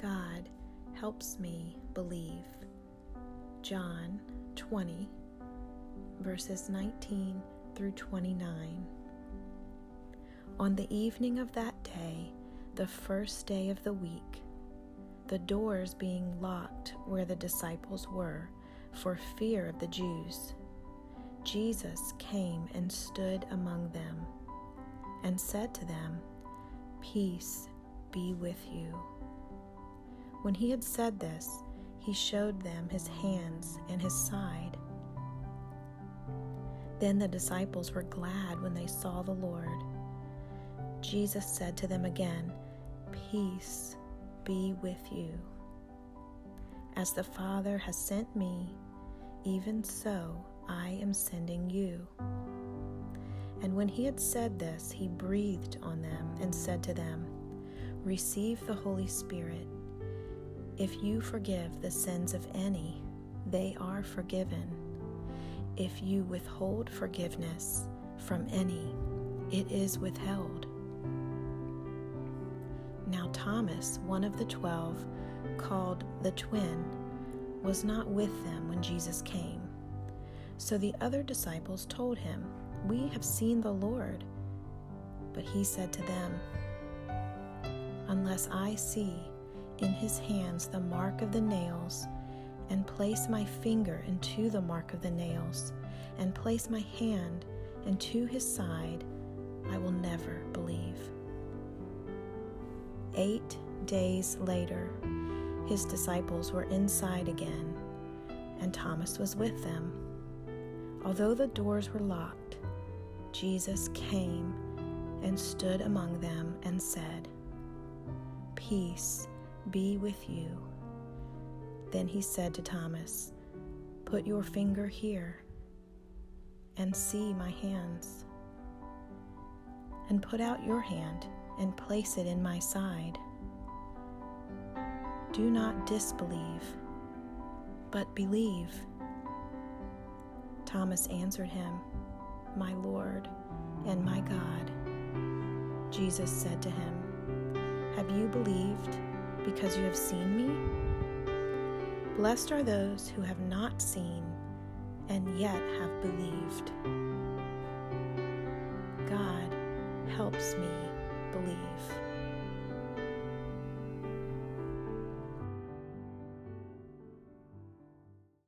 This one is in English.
God helps me believe. John 20, verses 19 through 29. On the evening of that day, the first day of the week, the doors being locked where the disciples were for fear of the Jews, Jesus came and stood among them and said to them, Peace be with you. When he had said this, he showed them his hands and his side. Then the disciples were glad when they saw the Lord. Jesus said to them again, Peace be with you. As the Father has sent me, even so I am sending you. And when he had said this, he breathed on them and said to them, Receive the Holy Spirit. If you forgive the sins of any, they are forgiven. If you withhold forgiveness from any, it is withheld. Now, Thomas, one of the twelve, called the twin, was not with them when Jesus came. So the other disciples told him, We have seen the Lord. But he said to them, Unless I see in his hands the mark of the nails, and place my finger into the mark of the nails, and place my hand into his side, I will never believe. Eight days later, his disciples were inside again, and Thomas was with them. Although the doors were locked, Jesus came and stood among them and said, Peace be with you. Then he said to Thomas, Put your finger here and see my hands, and put out your hand and place it in my side. Do not disbelieve, but believe. Thomas answered him, My Lord and my God. Jesus said to him, Have you believed because you have seen me? Blessed are those who have not seen and yet have believed. God helps me believe.